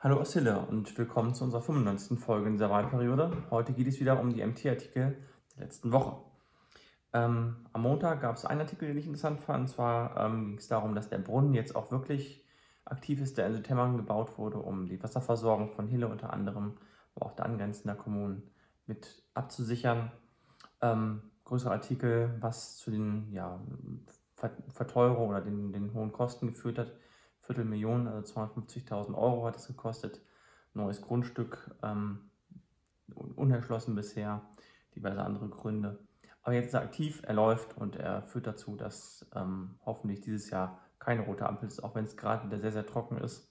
Hallo Ossille und willkommen zu unserer 95. Folge in dieser Wahlperiode. Heute geht es wieder um die MT-Artikel der letzten Woche. Ähm, am Montag gab es einen Artikel, den ich interessant fand. Und zwar ähm, ging es darum, dass der Brunnen jetzt auch wirklich aktiv ist, der in Südtemmern gebaut wurde, um die Wasserversorgung von Hille unter anderem, aber auch der angrenzenden Kommunen mit abzusichern. Ähm, größere Artikel, was zu den ja, Verteuerungen oder den, den hohen Kosten geführt hat Viertelmillion, also 250.000 Euro hat es gekostet. Neues Grundstück, ähm, unerschlossen bisher, diverse andere Gründe. Aber jetzt ist er aktiv, er läuft und er führt dazu, dass ähm, hoffentlich dieses Jahr keine rote Ampel ist, auch wenn es gerade wieder sehr, sehr trocken ist.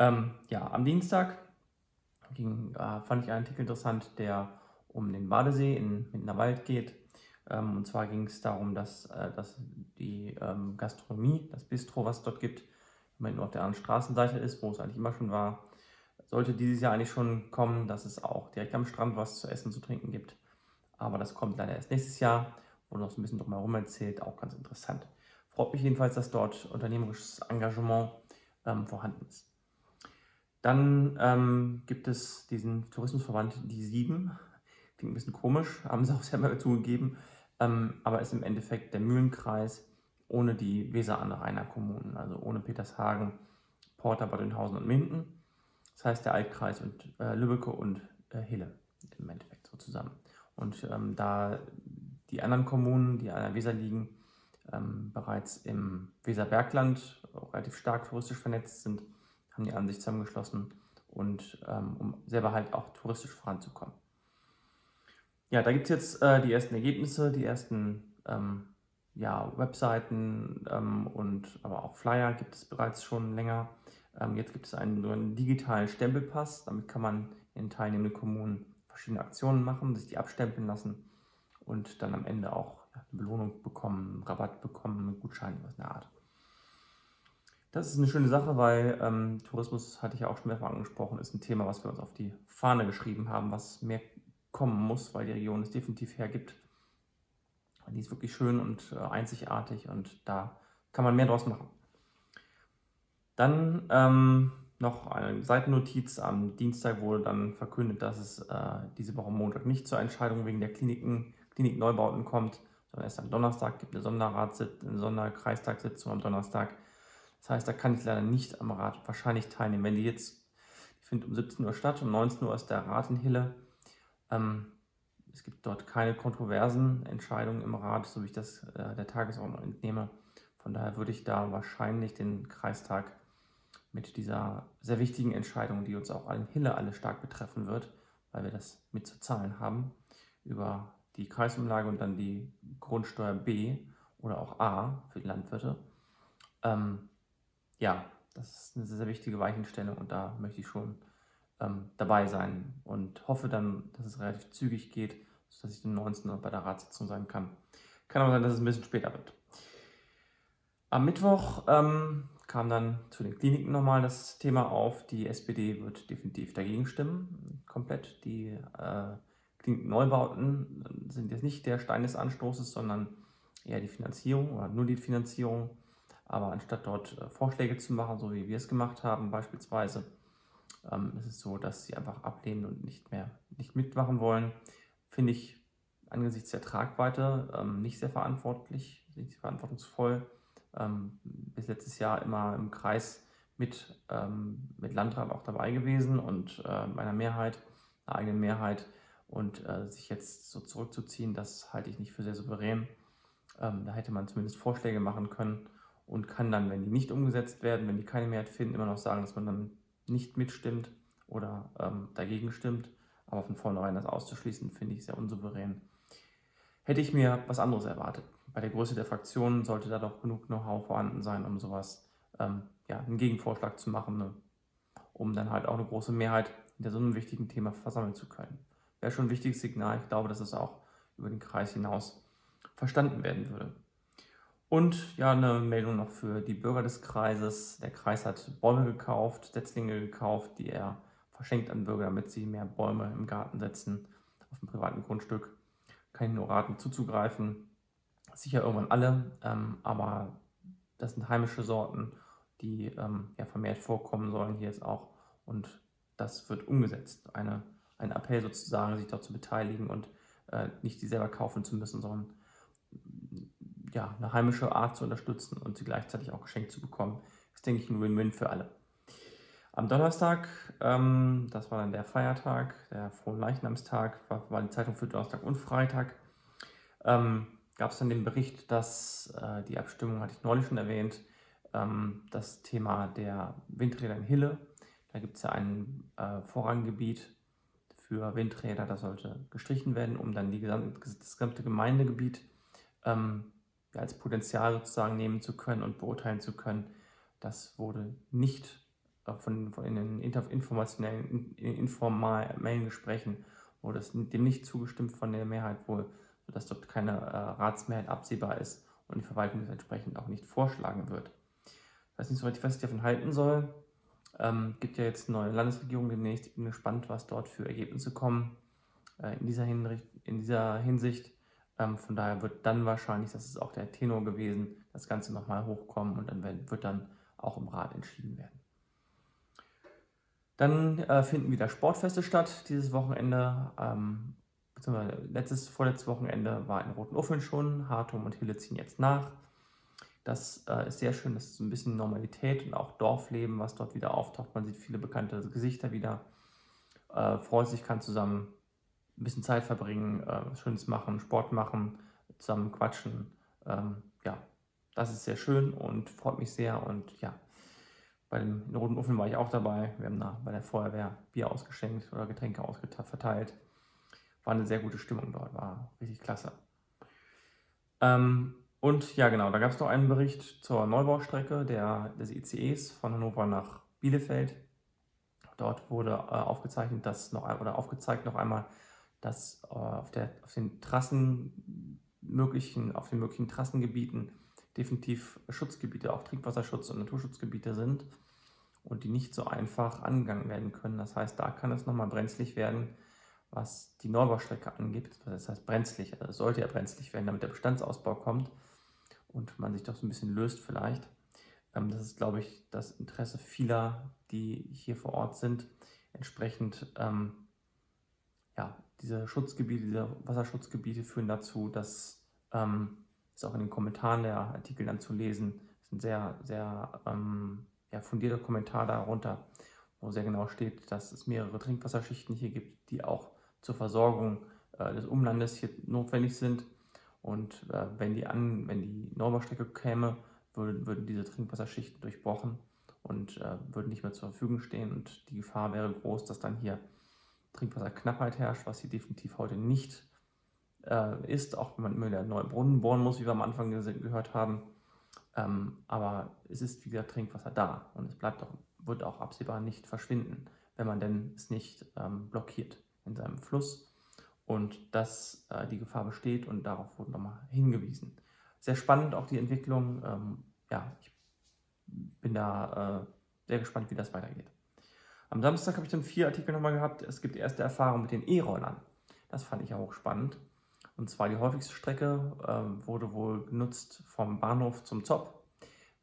Ähm, ja, am Dienstag ging, äh, fand ich einen Artikel interessant, der um den Badesee in Mindenwald geht. Ähm, und zwar ging es darum, dass, äh, dass die ähm, Gastronomie, das Bistro, was es dort gibt, man nur auf der anderen Straßenseite ist, wo es eigentlich immer schon war, sollte dieses Jahr eigentlich schon kommen, dass es auch direkt am Strand was zu essen, zu trinken gibt. Aber das kommt leider erst nächstes Jahr, wo noch so ein bisschen drumherum erzählt, auch ganz interessant. Freut mich jedenfalls, dass dort unternehmerisches Engagement ähm, vorhanden ist. Dann ähm, gibt es diesen Tourismusverband, die Sieben. Klingt ein bisschen komisch, haben sie auch selber zugegeben, ähm, aber ist im Endeffekt der Mühlenkreis ohne die Weser an Rheiner Kommunen, also ohne Petershagen, Porta, Bad Oeynhausen und Minden. Das heißt der Altkreis und äh, Lübbecke und äh, Hille im Endeffekt so zusammen. Und ähm, da die anderen Kommunen, die an der Weser liegen, ähm, bereits im Weserbergland relativ stark touristisch vernetzt sind, haben die an sich zusammengeschlossen und ähm, um selber halt auch touristisch voranzukommen. Ja, da gibt es jetzt äh, die ersten Ergebnisse, die ersten ähm, ja, Webseiten ähm, und aber auch Flyer gibt es bereits schon länger. Ähm, jetzt gibt es einen, einen digitalen Stempelpass. Damit kann man in teilnehmenden Kommunen verschiedene Aktionen machen, sich die abstempeln lassen und dann am Ende auch ja, eine Belohnung bekommen, einen Rabatt bekommen, einen Gutschein, was in der Art. Das ist eine schöne Sache, weil ähm, Tourismus, hatte ich ja auch schon mehrfach angesprochen, ist ein Thema, was wir uns auf die Fahne geschrieben haben, was mehr kommen muss, weil die Region es definitiv hergibt. Die ist wirklich schön und äh, einzigartig und da kann man mehr draus machen. Dann ähm, noch eine Seitennotiz. Am Dienstag wurde dann verkündet, dass es äh, diese Woche Montag nicht zur Entscheidung wegen der Kliniken, Klinikneubauten kommt, sondern erst am Donnerstag gibt eine Sonderratssitzung, eine Sonderkreistagssitzung am Donnerstag. Das heißt, da kann ich leider nicht am Rat wahrscheinlich teilnehmen. Wenn die jetzt, die findet um 17 Uhr statt, um 19 Uhr ist der Rat in Hille. Ähm, es gibt dort keine kontroversen Entscheidungen im Rat, so wie ich das äh, der Tagesordnung entnehme. Von daher würde ich da wahrscheinlich den Kreistag mit dieser sehr wichtigen Entscheidung, die uns auch allen Hille alle stark betreffen wird, weil wir das mit zu zahlen haben, über die Kreisumlage und dann die Grundsteuer B oder auch A für die Landwirte. Ähm, ja, das ist eine sehr, sehr wichtige Weichenstellung und da möchte ich schon ähm, dabei sein und hoffe dann, dass es relativ zügig geht sodass ich den 19. Uhr bei der Ratssitzung sein kann. Kann aber sein, dass es ein bisschen später wird. Am Mittwoch ähm, kam dann zu den Kliniken nochmal das Thema auf. Die SPD wird definitiv dagegen stimmen, komplett. Die äh, Klinikneubauten sind jetzt nicht der Stein des Anstoßes, sondern eher die Finanzierung oder nur die Finanzierung. Aber anstatt dort äh, Vorschläge zu machen, so wie wir es gemacht haben, beispielsweise, ähm, ist es so, dass sie einfach ablehnen und nicht mehr nicht mitmachen wollen finde ich angesichts der Tragweite ähm, nicht sehr verantwortlich, nicht verantwortungsvoll. Ähm, bis letztes Jahr immer im Kreis mit, ähm, mit Landrat auch dabei gewesen und äh, meiner Mehrheit, einer eigenen Mehrheit. Und äh, sich jetzt so zurückzuziehen, das halte ich nicht für sehr souverän. Ähm, da hätte man zumindest Vorschläge machen können und kann dann, wenn die nicht umgesetzt werden, wenn die keine Mehrheit finden, immer noch sagen, dass man dann nicht mitstimmt oder ähm, dagegen stimmt. Aber von vornherein das auszuschließen, finde ich sehr unsouverän. Hätte ich mir was anderes erwartet. Bei der Größe der Fraktionen sollte da doch genug Know-how vorhanden sein, um sowas, ähm, ja, einen Gegenvorschlag zu machen, ne? um dann halt auch eine große Mehrheit hinter so einem wichtigen Thema versammeln zu können. Wäre schon ein wichtiges Signal. Ich glaube, dass es auch über den Kreis hinaus verstanden werden würde. Und ja, eine Meldung noch für die Bürger des Kreises. Der Kreis hat Bäume gekauft, Setzlinge gekauft, die er verschenkt an Bürger, damit sie mehr Bäume im Garten setzen, auf dem privaten Grundstück. Kann ich nur raten, zuzugreifen. Sicher irgendwann alle, ähm, aber das sind heimische Sorten, die ähm, ja, vermehrt vorkommen sollen hier jetzt auch Und das wird umgesetzt. Eine, ein Appell sozusagen, sich dort zu beteiligen und äh, nicht die selber kaufen zu müssen, sondern ja, eine heimische Art zu unterstützen und sie gleichzeitig auch geschenkt zu bekommen, ist, denke ich, ein Win-Win für alle. Am Donnerstag, ähm, das war dann der Feiertag, der Frohen Leichnamstag, war, war die Zeitung für Donnerstag und Freitag, ähm, gab es dann den Bericht, dass äh, die Abstimmung, hatte ich neulich schon erwähnt, ähm, das Thema der Windräder in Hille, da gibt es ja ein äh, Vorranggebiet für Windräder, das sollte gestrichen werden, um dann die gesamte, das gesamte Gemeindegebiet ähm, als Potenzial sozusagen nehmen zu können und beurteilen zu können. Das wurde nicht von, von in den informationellen, in informellen Gesprächen wurde es dem nicht zugestimmt von der Mehrheit wohl, sodass dort keine äh, Ratsmehrheit absehbar ist und die Verwaltung das entsprechend auch nicht vorschlagen wird. Ich weiß nicht so richtig, was ich davon halten soll. Ähm, gibt ja jetzt eine neue Landesregierung demnächst. Ich bin gespannt, was dort für Ergebnisse kommen äh, in, dieser in dieser Hinsicht. Ähm, von daher wird dann wahrscheinlich, das ist auch der Tenor gewesen, das Ganze nochmal hochkommen und dann wird dann auch im Rat entschieden werden. Dann äh, finden wieder Sportfeste statt dieses Wochenende. Ähm, beziehungsweise letztes, vorletztes Wochenende war in Roten Uffeln schon. Hartum und Hille ziehen jetzt nach. Das äh, ist sehr schön, das ist so ein bisschen Normalität und auch Dorfleben, was dort wieder auftaucht. Man sieht viele bekannte Gesichter wieder, äh, freut sich, kann zusammen ein bisschen Zeit verbringen, äh, Schönes machen, Sport machen, zusammen quatschen. Ähm, ja, das ist sehr schön und freut mich sehr. Und ja, bei dem Roten Uffen war ich auch dabei. Wir haben da bei der Feuerwehr Bier ausgeschenkt oder Getränke verteilt. War eine sehr gute Stimmung dort, war richtig klasse. Ähm, und ja, genau, da gab es noch einen Bericht zur Neubaustrecke der, des ICEs von Hannover nach Bielefeld. Dort wurde äh, aufgezeichnet, dass noch oder aufgezeigt noch einmal, dass äh, auf, der, auf den Trassen möglichen, auf den möglichen Trassengebieten definitiv Schutzgebiete, auch Trinkwasserschutz- und Naturschutzgebiete sind und die nicht so einfach angegangen werden können. Das heißt, da kann es nochmal brenzlig werden, was die Neubaustrecke angeht. Das heißt brenzlig, also sollte ja brenzlig werden, damit der Bestandsausbau kommt und man sich doch so ein bisschen löst vielleicht. Ähm, das ist, glaube ich, das Interesse vieler, die hier vor Ort sind. Entsprechend ähm, ja, diese Schutzgebiete, diese Wasserschutzgebiete führen dazu, dass ähm, ist auch in den Kommentaren der Artikel dann zu lesen, ist ein sehr, sehr ähm, ja, fundierter Kommentar darunter, wo sehr genau steht, dass es mehrere Trinkwasserschichten hier gibt, die auch zur Versorgung äh, des Umlandes hier notwendig sind. Und äh, wenn, die an, wenn die Neubaustrecke käme, würden, würden diese Trinkwasserschichten durchbrochen und äh, würden nicht mehr zur Verfügung stehen. Und die Gefahr wäre groß, dass dann hier Trinkwasserknappheit herrscht, was hier definitiv heute nicht äh, ist, auch wenn man immer wieder neue Brunnen bohren muss, wie wir am Anfang gehört haben. Ähm, aber es ist, wie gesagt, Trinkwasser da und es bleibt auch, wird auch absehbar nicht verschwinden, wenn man denn es nicht ähm, blockiert in seinem Fluss und dass äh, die Gefahr besteht und darauf wurde nochmal hingewiesen. Sehr spannend auch die Entwicklung. Ähm, ja, ich bin da äh, sehr gespannt, wie das weitergeht. Am Samstag habe ich dann vier Artikel nochmal gehabt. Es gibt erste Erfahrungen mit den E-Rollern. Das fand ich auch spannend. Und zwar die häufigste Strecke äh, wurde wohl genutzt vom Bahnhof zum Zopp.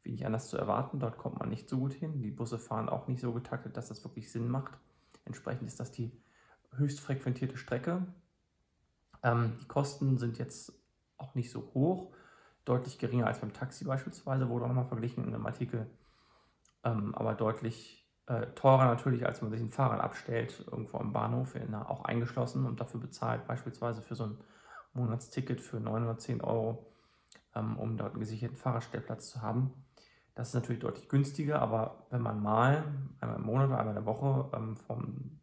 Wie nicht anders zu erwarten, dort kommt man nicht so gut hin. Die Busse fahren auch nicht so getaktet, dass das wirklich Sinn macht. Entsprechend ist das die höchst frequentierte Strecke. Ähm, die Kosten sind jetzt auch nicht so hoch, deutlich geringer als beim Taxi beispielsweise, wurde auch nochmal verglichen in einem Artikel, ähm, aber deutlich äh, teurer natürlich, als wenn man sich ein Fahrrad abstellt, irgendwo am Bahnhof, in, auch eingeschlossen und dafür bezahlt, beispielsweise für so ein Monatsticket für 910 Euro, ähm, um dort einen gesicherten Fahrradstellplatz zu haben. Das ist natürlich deutlich günstiger, aber wenn man mal einmal im Monat oder einmal in der Woche ähm, vom,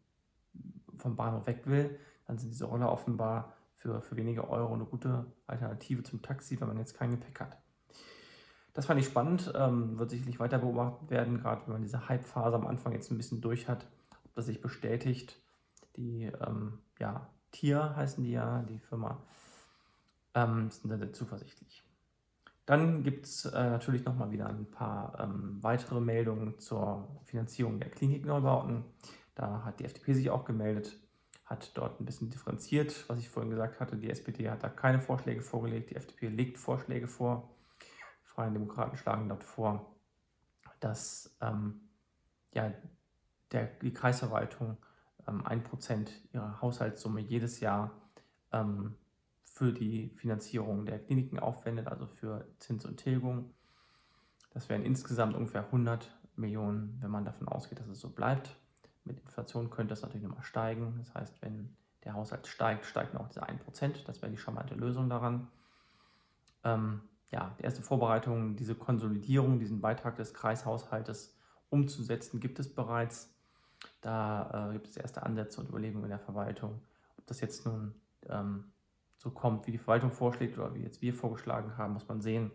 vom Bahnhof weg will, dann sind diese Roller offenbar für, für wenige Euro eine gute Alternative zum Taxi, wenn man jetzt kein Gepäck hat. Das fand ich spannend, ähm, wird sicherlich weiter beobachtet werden, gerade wenn man diese Hype-Phase am Anfang jetzt ein bisschen durch hat, ob das sich bestätigt. Die, ähm, ja, Tier heißen die ja, die Firma, ähm, sind sehr, sehr zuversichtlich. Dann gibt es äh, natürlich nochmal wieder ein paar ähm, weitere Meldungen zur Finanzierung der Klinikneubauten. Da hat die FDP sich auch gemeldet, hat dort ein bisschen differenziert, was ich vorhin gesagt hatte. Die SPD hat da keine Vorschläge vorgelegt, die FDP legt Vorschläge vor. Freien Demokraten schlagen dort vor, dass ähm, ja, der, die Kreisverwaltung ähm, 1% ihrer Haushaltssumme jedes Jahr ähm, für die Finanzierung der Kliniken aufwendet, also für Zins und Tilgung. Das wären insgesamt ungefähr 100 Millionen, wenn man davon ausgeht, dass es so bleibt. Mit Inflation könnte das natürlich nochmal steigen. Das heißt, wenn der Haushalt steigt, steigt auch diese 1%. Das wäre die charmante Lösung daran. Ähm, ja, die erste Vorbereitung, diese Konsolidierung, diesen Beitrag des Kreishaushaltes umzusetzen, gibt es bereits. Da äh, gibt es erste Ansätze und Überlegungen in der Verwaltung. Ob das jetzt nun ähm, so kommt, wie die Verwaltung vorschlägt oder wie jetzt wir vorgeschlagen haben, muss man sehen.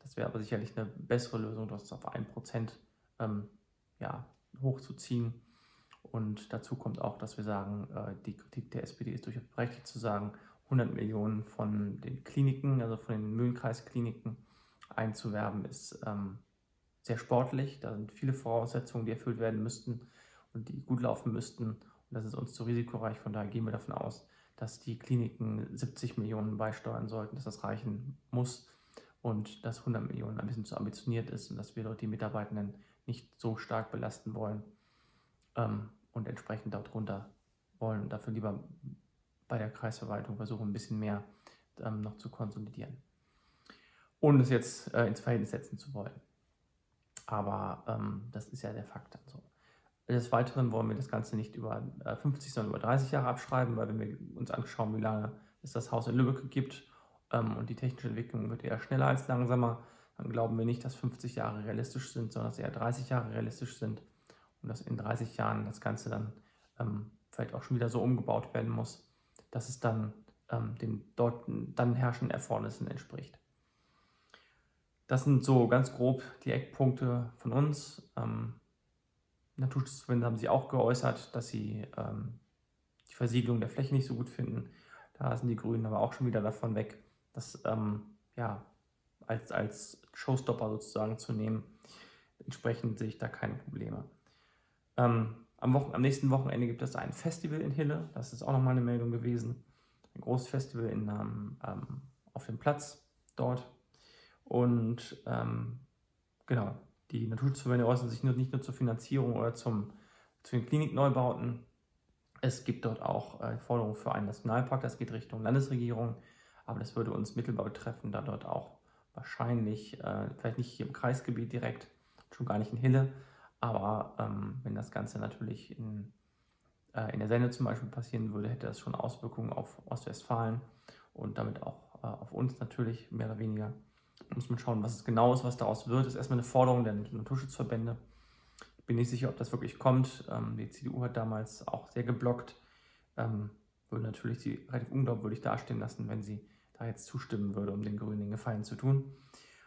Das wäre aber sicherlich eine bessere Lösung, das auf 1% ähm, ja, hochzuziehen. Und dazu kommt auch, dass wir sagen, äh, die Kritik der SPD ist durchaus berechtigt zu sagen, 100 Millionen von den Kliniken, also von den Mühlenkreiskliniken einzuwerben, ist ähm, sehr sportlich. Da sind viele Voraussetzungen, die erfüllt werden müssten und die gut laufen müssten. Und das ist uns zu risikoreich. Von daher gehen wir davon aus, dass die Kliniken 70 Millionen beisteuern sollten, dass das reichen muss und dass 100 Millionen ein bisschen zu ambitioniert ist und dass wir dort die Mitarbeitenden nicht so stark belasten wollen ähm, und entsprechend darunter wollen und dafür lieber bei der Kreisverwaltung versuchen, ein bisschen mehr ähm, noch zu konsolidieren. Ohne es jetzt äh, ins Verhältnis setzen zu wollen. Aber ähm, das ist ja der Fakt dann so. Des Weiteren wollen wir das Ganze nicht über äh, 50, sondern über 30 Jahre abschreiben, weil wenn wir uns anschauen, wie lange es das Haus in Lübeck gibt ähm, und die technische Entwicklung wird eher schneller als langsamer, dann glauben wir nicht, dass 50 Jahre realistisch sind, sondern dass eher 30 Jahre realistisch sind und dass in 30 Jahren das Ganze dann ähm, vielleicht auch schon wieder so umgebaut werden muss, dass es dann ähm, den dort dann herrschenden Erfordernissen entspricht. Das sind so ganz grob die Eckpunkte von uns. Ähm, Naturschutzverbände haben sich auch geäußert, dass sie ähm, die Versiegelung der Fläche nicht so gut finden. Da sind die Grünen aber auch schon wieder davon weg, das ähm, ja, als, als Showstopper sozusagen zu nehmen. Entsprechend sehe ich da keine Probleme. Ähm, am, Wochen-, am nächsten Wochenende gibt es ein Festival in Hille. Das ist auch nochmal eine Meldung gewesen. Ein großes Festival in, ähm, auf dem Platz dort. Und ähm, genau, die Naturschutzverbände äußern sich nur, nicht nur zur Finanzierung oder zum, zu den Klinikneubauten. Es gibt dort auch äh, Forderungen für einen Nationalpark, das geht Richtung Landesregierung, aber das würde uns mittelbar betreffen, da dort auch wahrscheinlich, äh, vielleicht nicht hier im Kreisgebiet direkt, schon gar nicht in Hille, aber ähm, wenn das Ganze natürlich in, äh, in der Sende zum Beispiel passieren würde, hätte das schon Auswirkungen auf Ostwestfalen und damit auch äh, auf uns natürlich mehr oder weniger. Muss man schauen, was es genau ist, was daraus wird. Das ist erstmal eine Forderung der Naturschutzverbände. Ich bin nicht sicher, ob das wirklich kommt. Ähm, die CDU hat damals auch sehr geblockt. Ähm, würde natürlich sie relativ unglaubwürdig dastehen lassen, wenn sie da jetzt zustimmen würde, um den Grünen den Gefallen zu tun.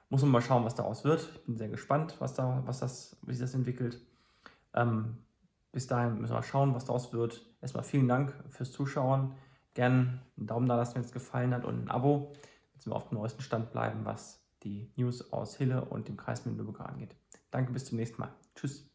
Muss man mal schauen, was daraus wird. Ich bin sehr gespannt, was, da, was das, wie sich das entwickelt. Ähm, bis dahin müssen wir schauen, was daraus wird. Erstmal vielen Dank fürs Zuschauen. Gerne einen Daumen da lassen, wenn es gefallen hat und ein Abo, damit wir auf dem neuesten Stand bleiben, was die News aus Hille und dem Kreis Lübeck angeht. Danke, bis zum nächsten Mal. Tschüss.